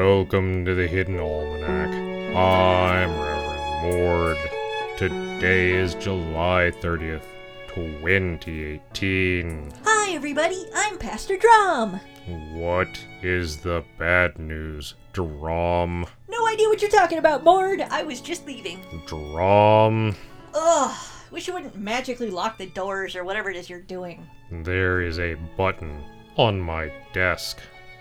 Welcome to the Hidden Almanac. I'm Reverend Mord. Today is July 30th, 2018. Hi, everybody. I'm Pastor Drom. What is the bad news, Drom? No idea what you're talking about, Mord. I was just leaving. Drom? Ugh. Wish you wouldn't magically lock the doors or whatever it is you're doing. There is a button on my desk.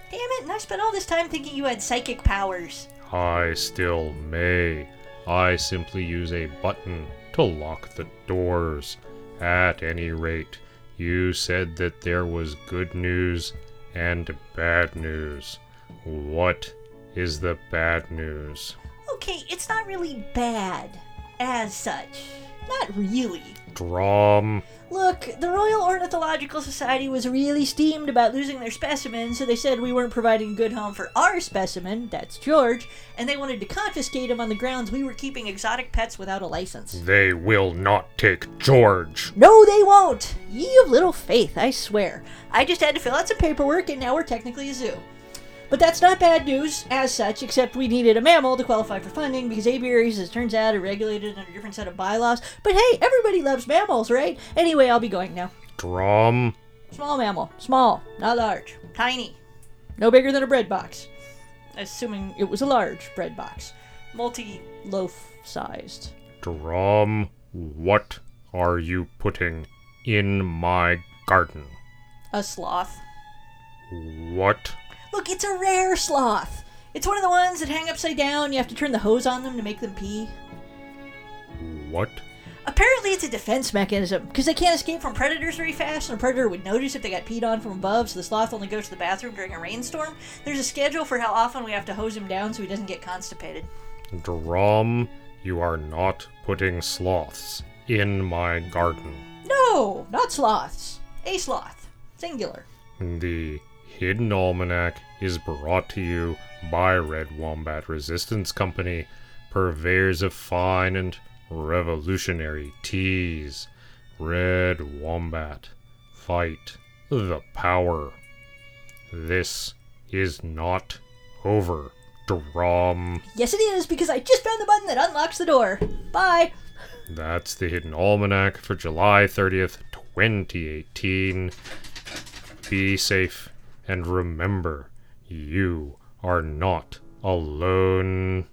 Damn it, and I spent all this time thinking you had psychic powers. I still may. I simply use a button to lock the doors. At any rate, you said that there was good news and bad news. What is the bad news? Okay, it's not really bad as such. Not really. Drom. Look, the Royal Ornithological Society was really steamed about losing their specimen, so they said we weren't providing a good home for our specimen, that's George, and they wanted to confiscate him on the grounds we were keeping exotic pets without a license. They will not take George. No, they won't! Ye of little faith, I swear. I just had to fill out some paperwork, and now we're technically a zoo. But that's not bad news, as such, except we needed a mammal to qualify for funding because aviaries, as it turns out, are regulated under a different set of bylaws. But hey, everybody loves mammals, right? Anyway, I'll be going now. Drom. Small mammal. Small, not large. Tiny. No bigger than a bread box. Assuming it was a large bread box. Multi loaf sized. Drom. What are you putting in my garden? A sloth. What? Look, it's a rare sloth. It's one of the ones that hang upside down. You have to turn the hose on them to make them pee. What? Apparently, it's a defense mechanism because they can't escape from predators very fast, and a predator would notice if they got peed on from above. So the sloth only goes to the bathroom during a rainstorm. There's a schedule for how often we have to hose him down so he doesn't get constipated. Drom, you are not putting sloths in my garden. No, not sloths. A sloth, singular. The Hidden Almanac is brought to you by Red Wombat Resistance Company, purveyors of fine and revolutionary teas. Red Wombat, fight the power. This is not over, Drom. Yes, it is because I just found the button that unlocks the door. Bye. That's the Hidden Almanac for July 30th, 2018. Be safe and remember, you are not alone.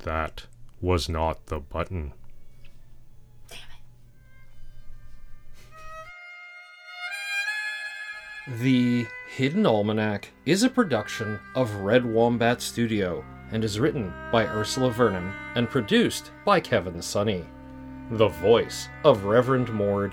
That was not the button. The Hidden Almanac is a production of Red Wombat Studio and is written by Ursula Vernon and produced by Kevin Sonney. The voice of Reverend Mord